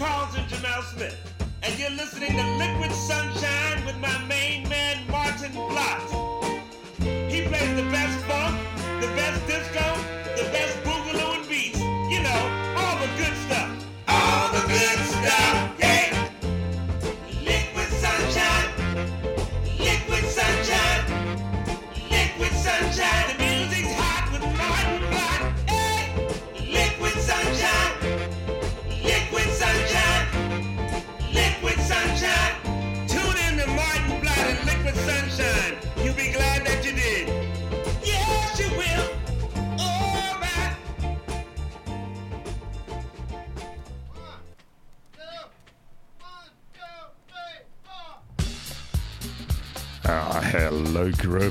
Carlton Jumel Smith, and you're listening to Liquid Sunshine with my main man, Maarten Vlot. He plays the best funk,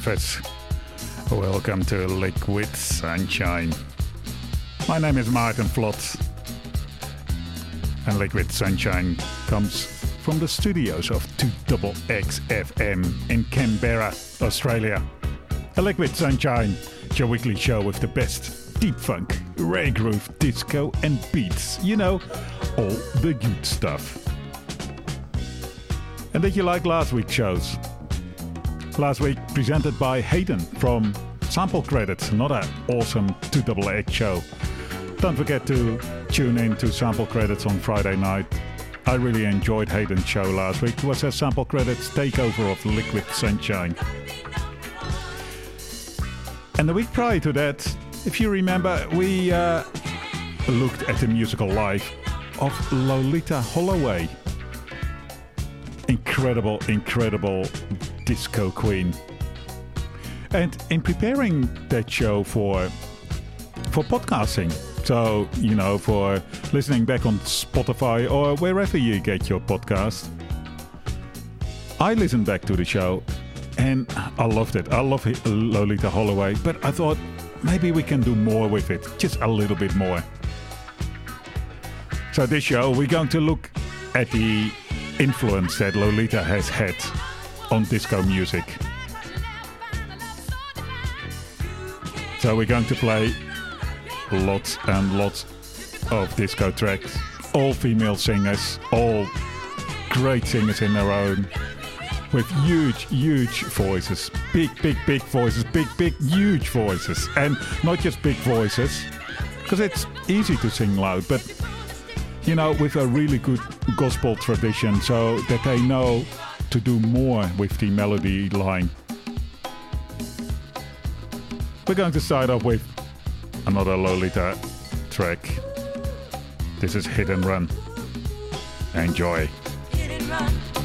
hello, Welcome to Liquid Sunshine. My name is Maarten Vlot. And Liquid Sunshine comes from the studios of 2XXFM in Canberra, Australia. Liquid Sunshine, your weekly show with the best deep funk, rare groove, disco, and beats. You know, all the good stuff. And did you like last week's shows? Last week presented by Hayden from Sample Credits, another awesome 2XX show. Don't forget to tune in to Sample Credits on Friday night. I really enjoyed Hayden's show last week. It was a Sample Credits takeover of Liquid Sunshine. And the week prior to that, if you remember, we uh, looked at the musical life of Loleatta Holloway. Incredible, incredible disco queen. And in preparing that show for for podcasting, so you know, for listening back on Spotify or wherever you get your podcast, I listened back to the show and I loved it. I love it, Loleatta Holloway, but I thought maybe we can do more with it, just a little bit more. So this show we're going to look at the influence that Loleatta has had on disco music. So we're going to play lots and lots of disco tracks. All female singers, all great singers in their own, with huge, huge voices. Big, big, big voices. Big, big, huge voices. And not just big voices, because it's easy to sing loud, but you know, with a really good gospel tradition, so that they know to do more with the melody line. We're going to start off with another Loleatta track. This is Hit and Run. Enjoy. Hit and run.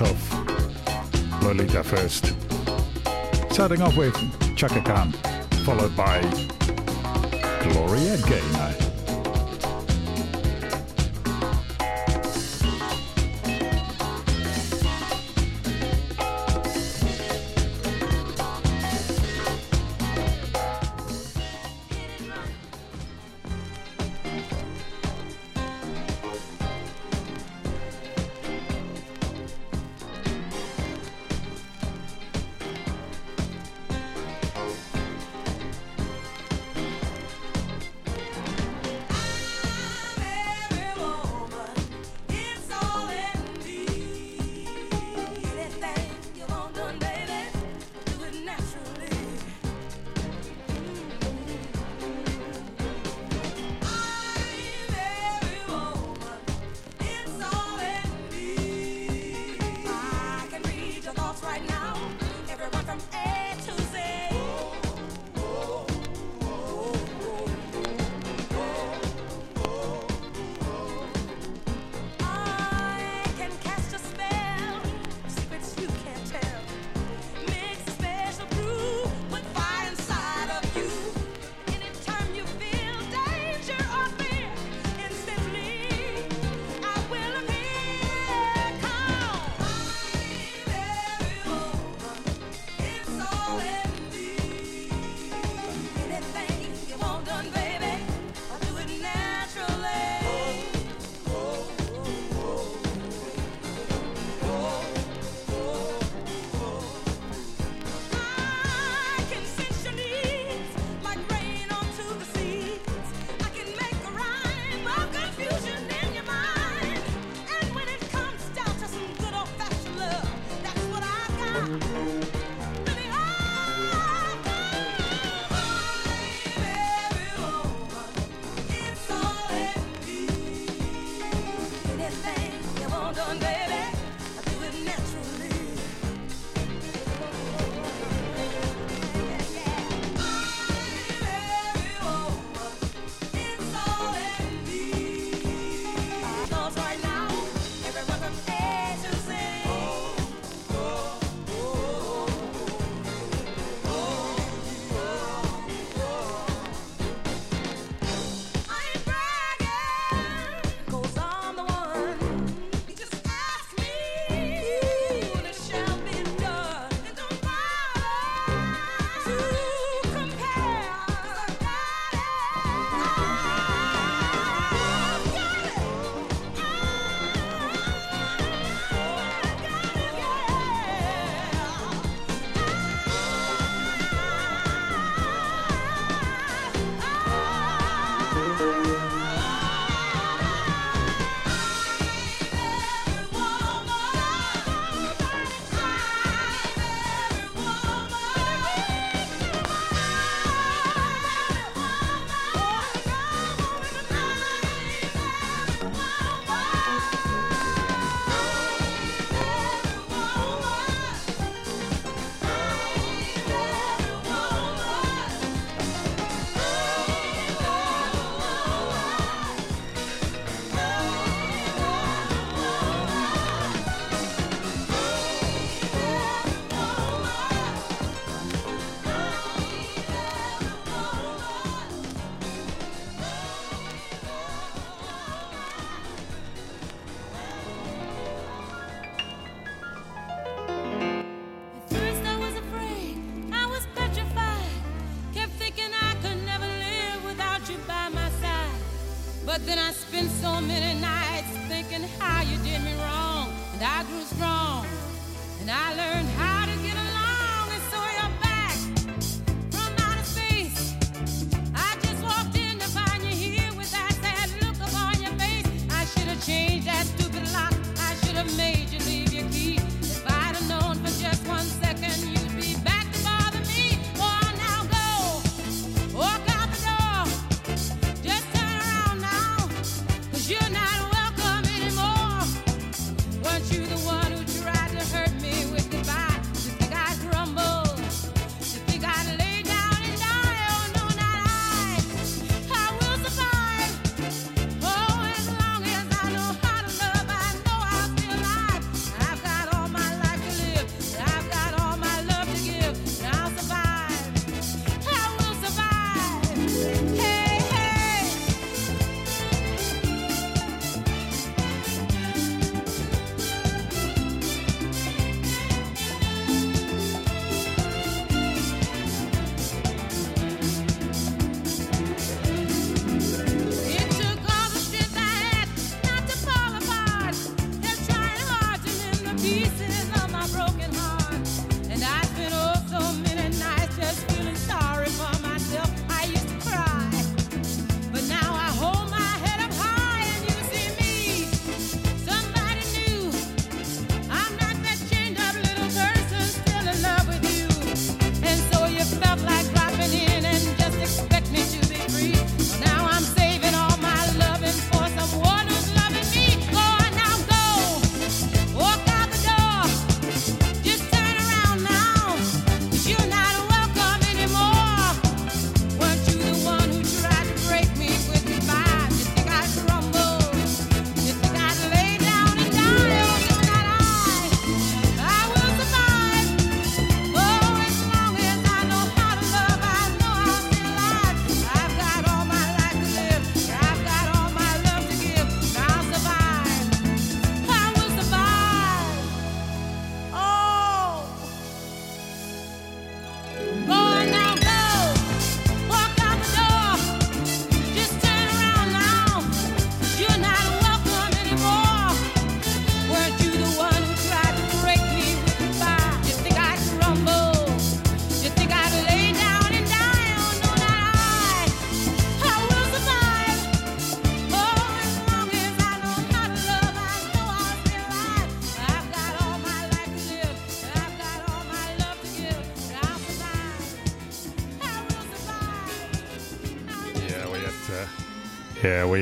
of Loleatta first. Starting off with Chaka Khan, followed by Gloria Gaynor.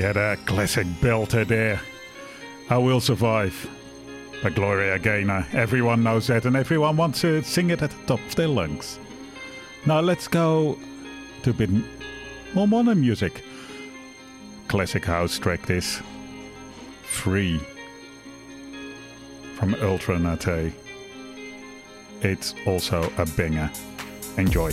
Had a classic belter there. I Will Survive by Gloria Gaynor. Uh, everyone knows that and everyone wants to sing it at the top of their lungs. Now let's go to a bit more modern music. Classic house track this. Free from Ultra Nate. It's also a banger. Enjoy.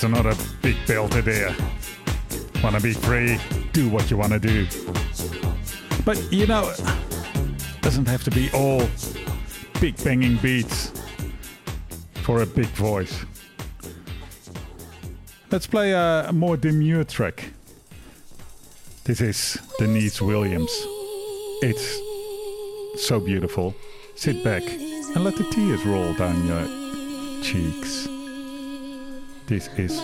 That's another big build idea. Want to be free? Do what you want to do. But you know, it doesn't have to be all big banging beats for a big voice. Let's play a more demure track. This is Deniece Williams. It's so beautiful. Sit back and let the tears roll down your cheeks. This is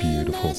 beautiful.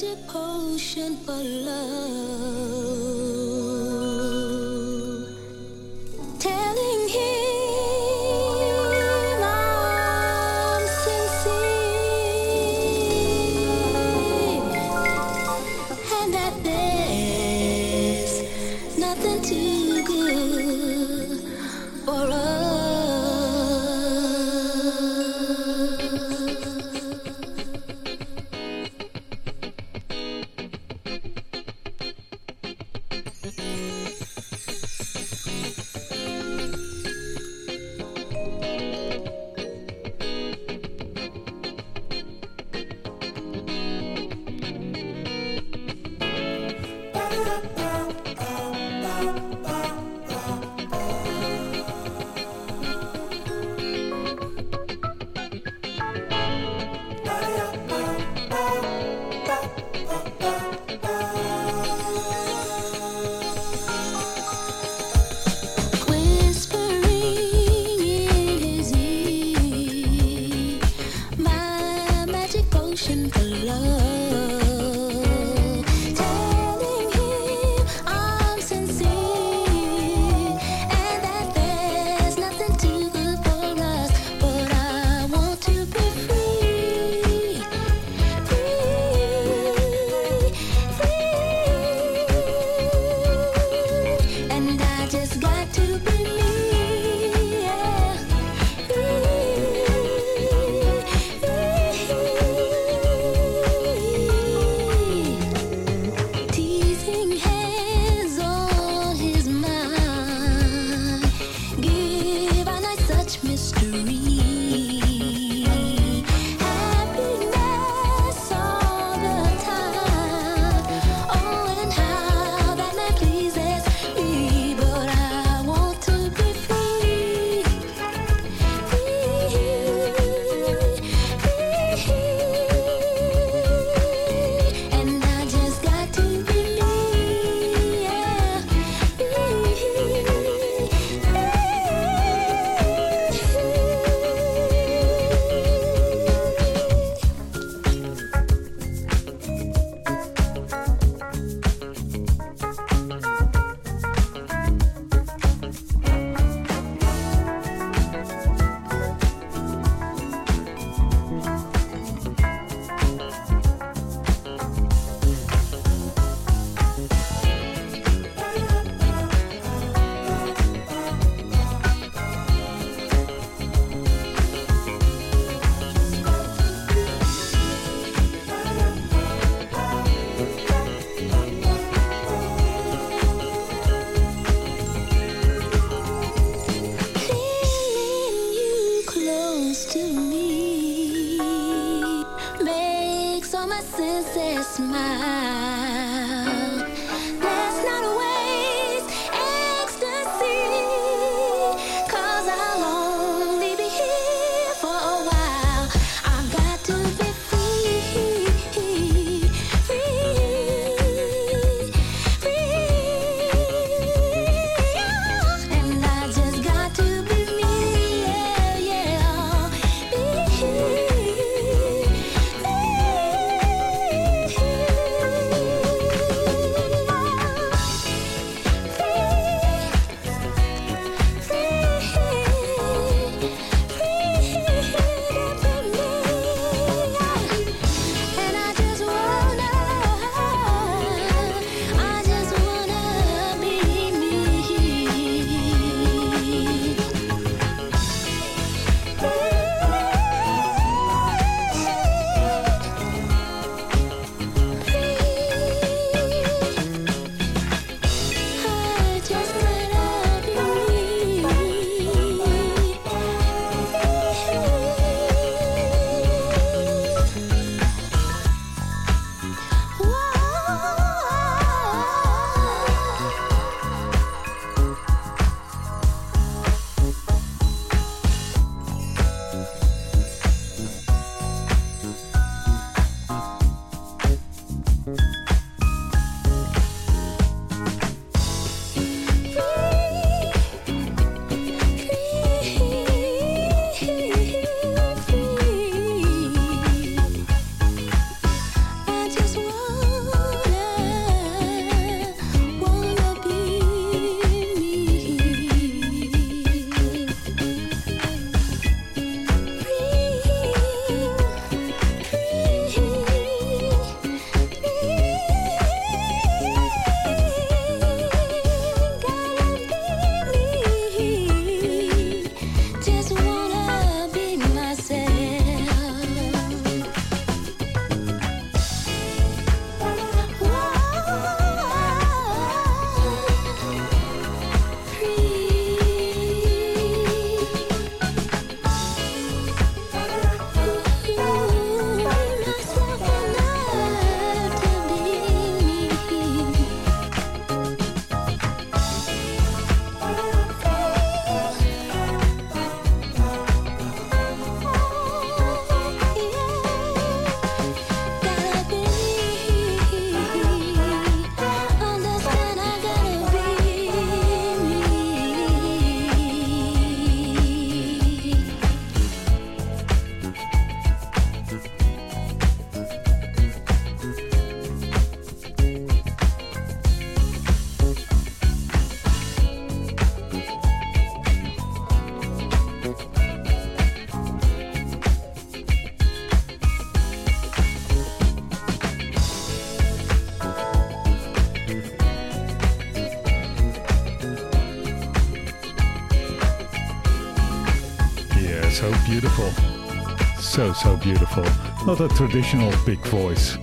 So, so beautiful. Not a traditional big voice,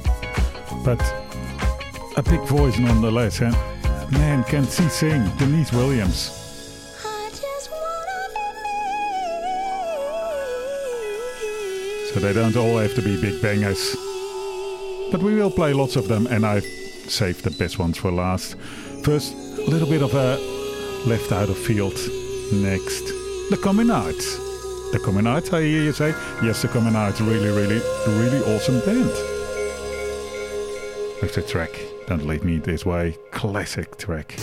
but a big voice nonetheless. And man, can she sing? Deniece Williams. I just wanna be So they don't all have to be big bangers. But we will play lots of them, and I've saved the best ones for last. First, a little bit of a left out of field. Next, the Communards. The Communards, I hear you say? Yes, the Communards, really, really, really awesome band. With the track, Don't Leave Me This Way, classic track.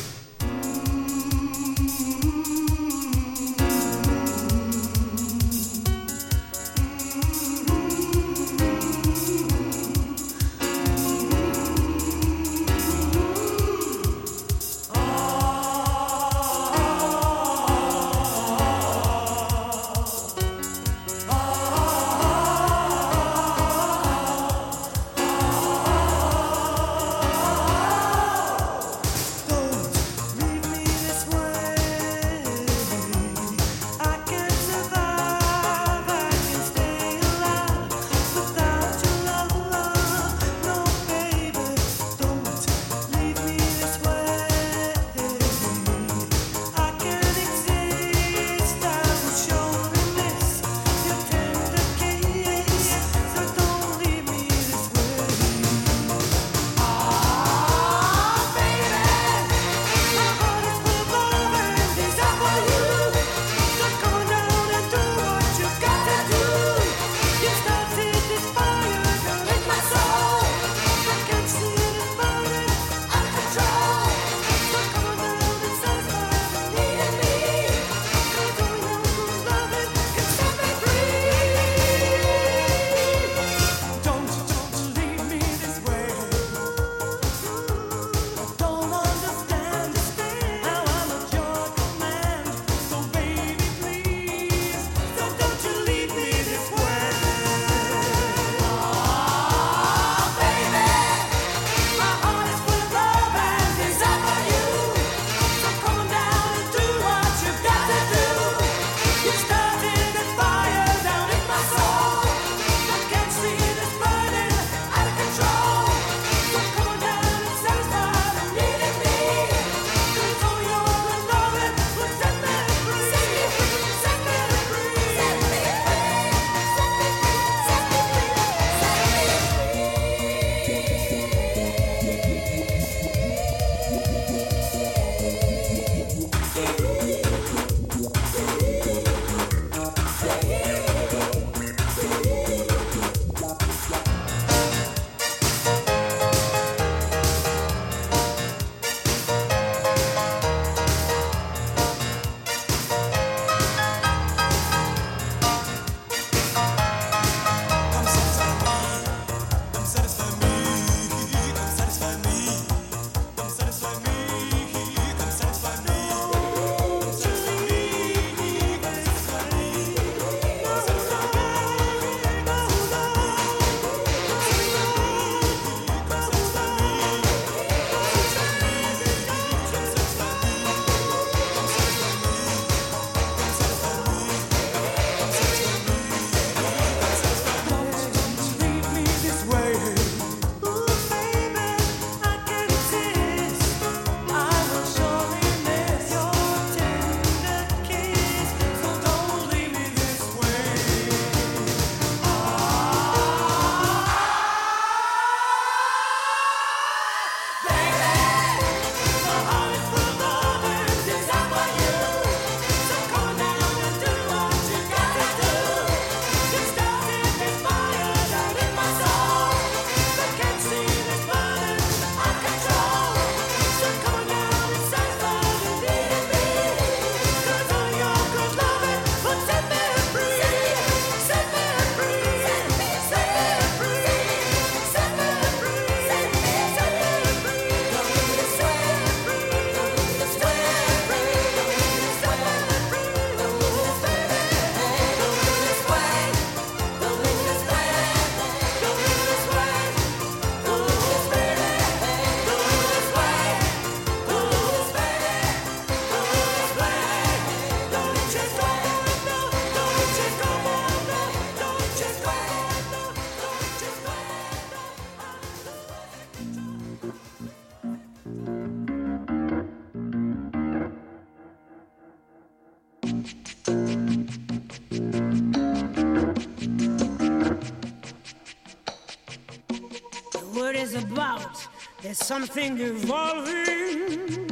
Something evolving.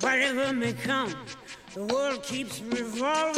Whatever may come, the world keeps revolving.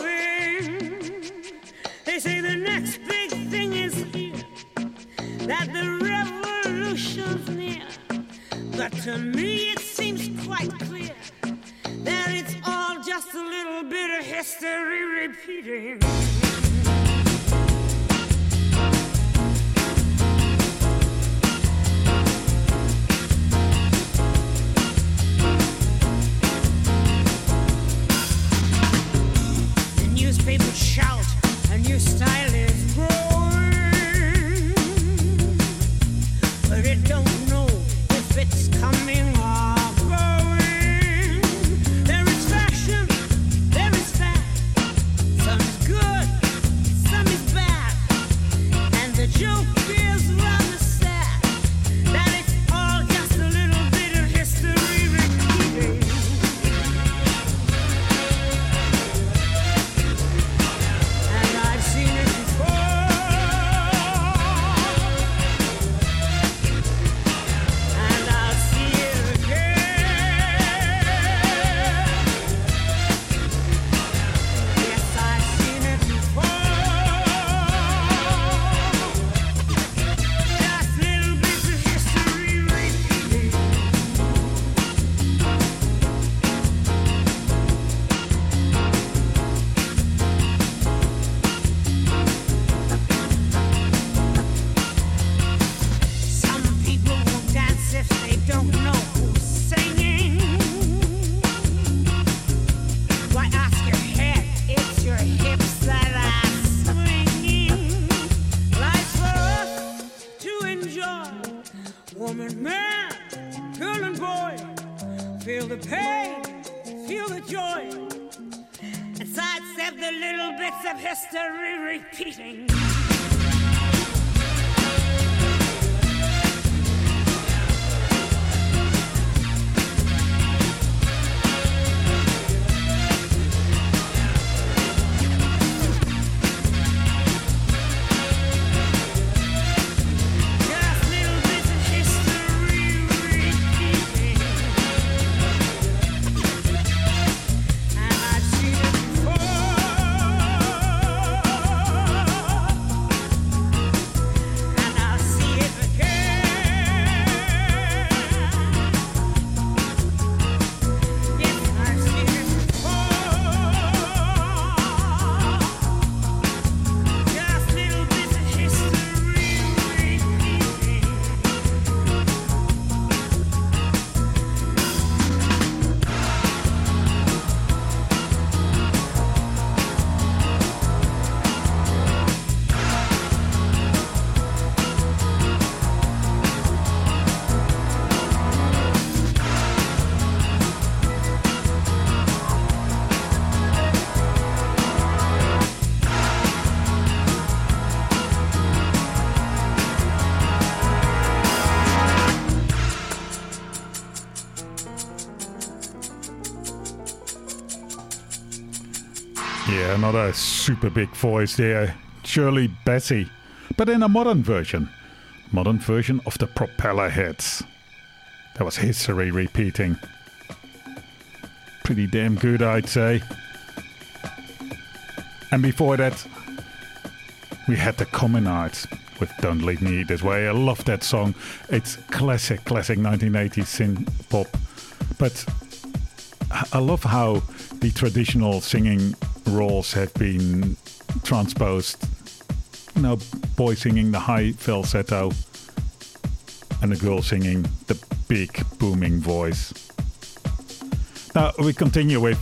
Yeah, another super big voice there. Shirley Bassey. But in a modern version. Modern version of the Propellerheads. That was history repeating. Pretty damn good, I'd say. And before that, we had the Communards with Don't Leave Me This Way. I love that song. It's classic, classic 1980s synth pop. But I love how the traditional singing roles have been transposed. You know, boy singing the high falsetto and the girl singing the big booming voice. Now we continue with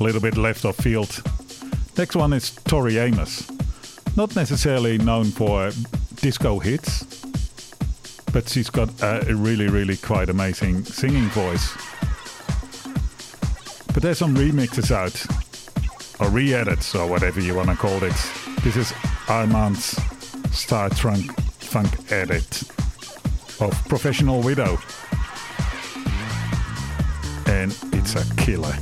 a little bit left of field. Next one is Tori Amos. Not necessarily known for disco hits, but she's got a really, really quite amazing singing voice. But there's some remixes out, or re-edits, or whatever you want to call it. This is Armand's Star Trunk Funk edit of Professional Widow. And it's a killer.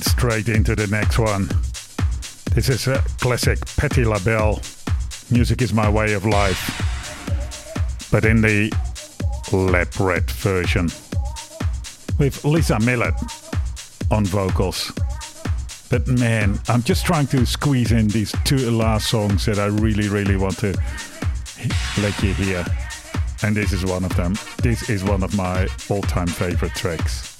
Straight into the next one. This is a classic Patti LaBelle. Music is my way of life. But in the Lab version. With Lisa Millett on vocals. But man, I'm just trying to squeeze in these two last songs that I really, really want to let you hear. And this is one of them. This is one of my all time favorite tracks.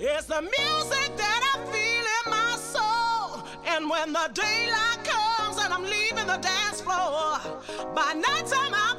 It's the music that I feel in my soul. And when the daylight comes and I'm leaving the dance floor, by nighttime I'm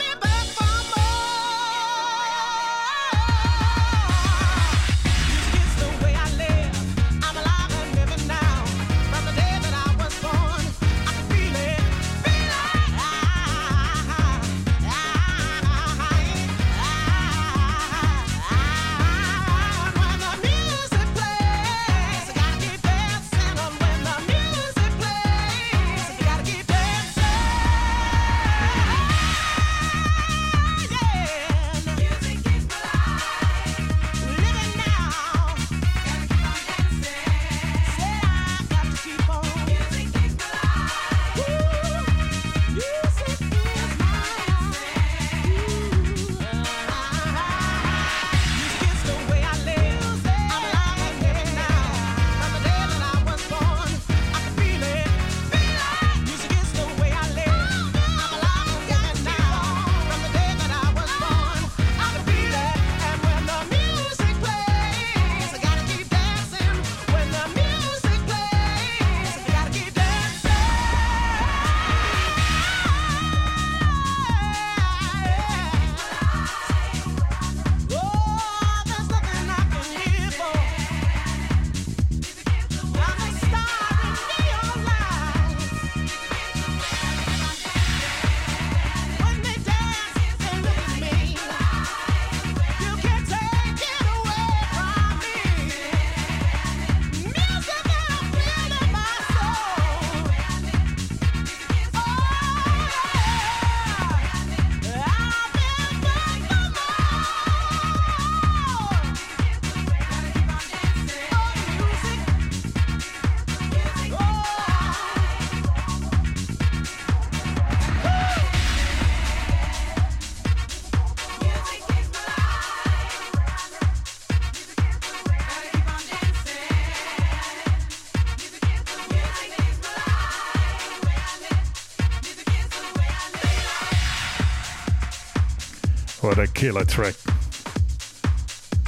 A killer track.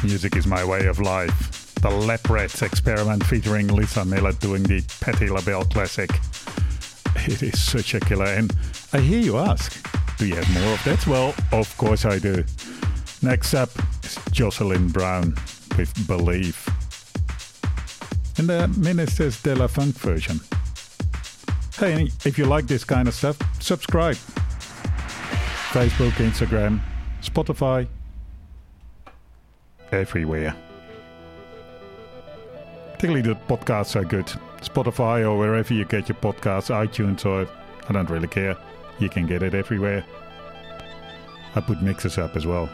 Music is my way of life. The Lab Rats experiment featuring Lisa Millett doing the Patti LaBelle classic. It is such a killer. And I hear you ask, do you have more of that? Well, of course I do. Next up is Jocelyn Brown with Believe. In the Ministers de la Funk version. Hey, if you like this kind of stuff, subscribe. Facebook, Instagram, Spotify, everywhere. Particularly the podcasts are good. Spotify or wherever you get your podcasts, iTunes or I don't really care. You can get it everywhere. I put mixes up as well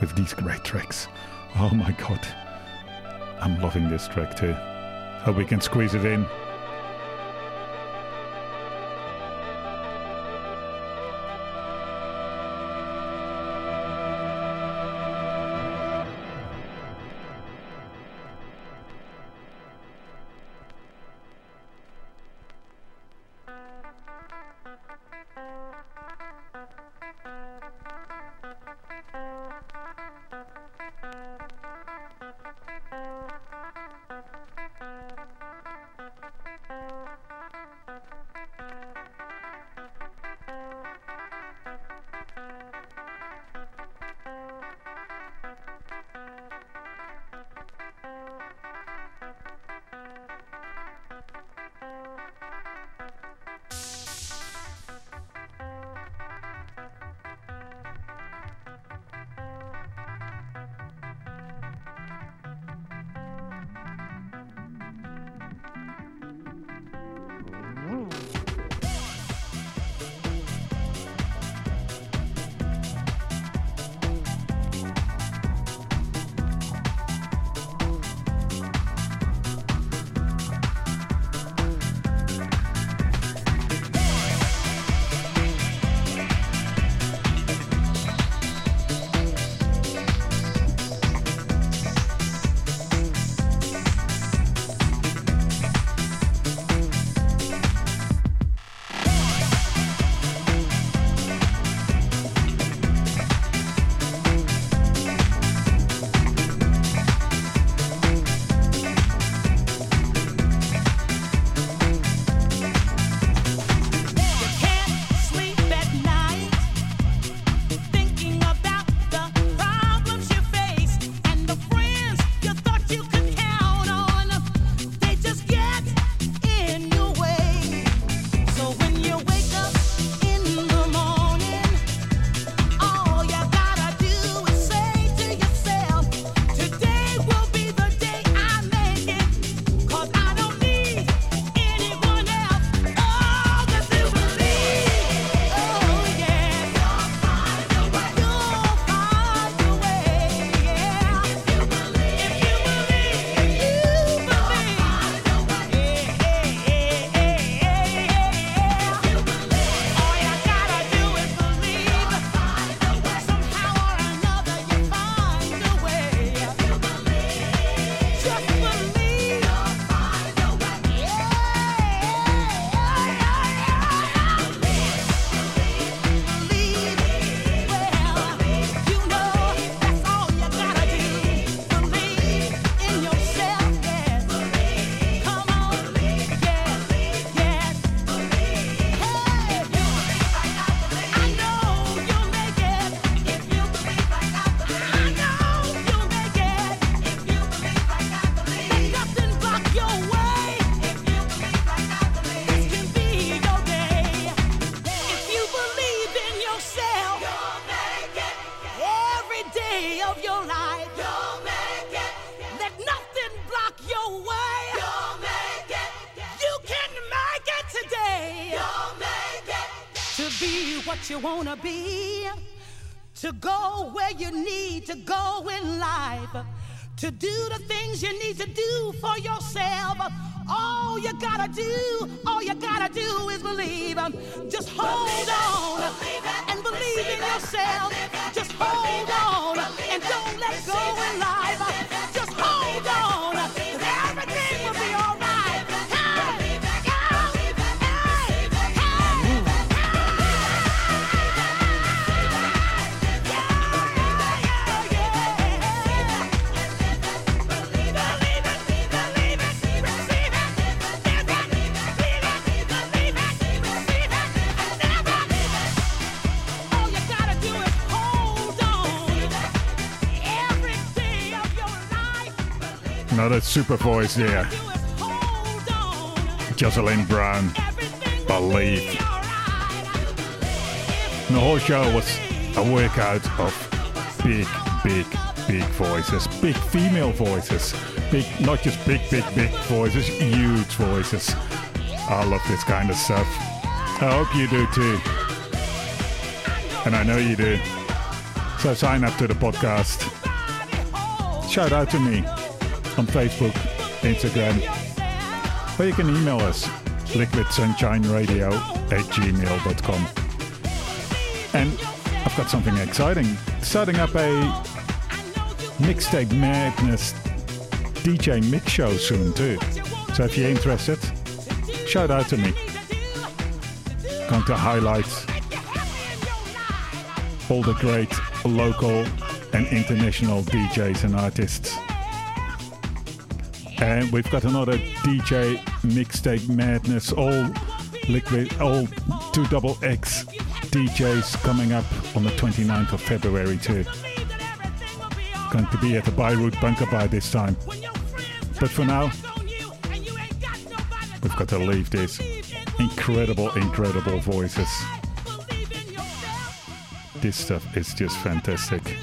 with these great tracks. Oh my god. I'm loving this track too. Hope we can squeeze it in. Gotta do, all you gotta do is believe. Just hold on and believe in yourself. Another super voice there. Jocelyn Brown. Believe. The whole show was a workout of big, big, big voices. Big female voices. Big, not just big, big, big voices, huge voices. I love this kind of stuff. I hope you do too. And I know you do. So sign up to the podcast. Shout out to me on Facebook, Instagram, or you can email us liquidsunshineradio at gmail.com. And I've got something exciting. Starting up a mixtape madness DJ mix show soon too. So if you're interested, shout out to me. Going to highlight all the great local and international DJs and artists. And we've got another DJ mixtape madness, all liquid, all two double X DJs coming up on the 29th of February too. Going to be at the Beirut Bunker Bar this time. But for now, we've got to leave this. Incredible, incredible voices. This stuff is just fantastic.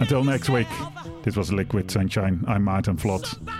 Until next week, this was Liquid Sunshine. I'm Maarten Vlot.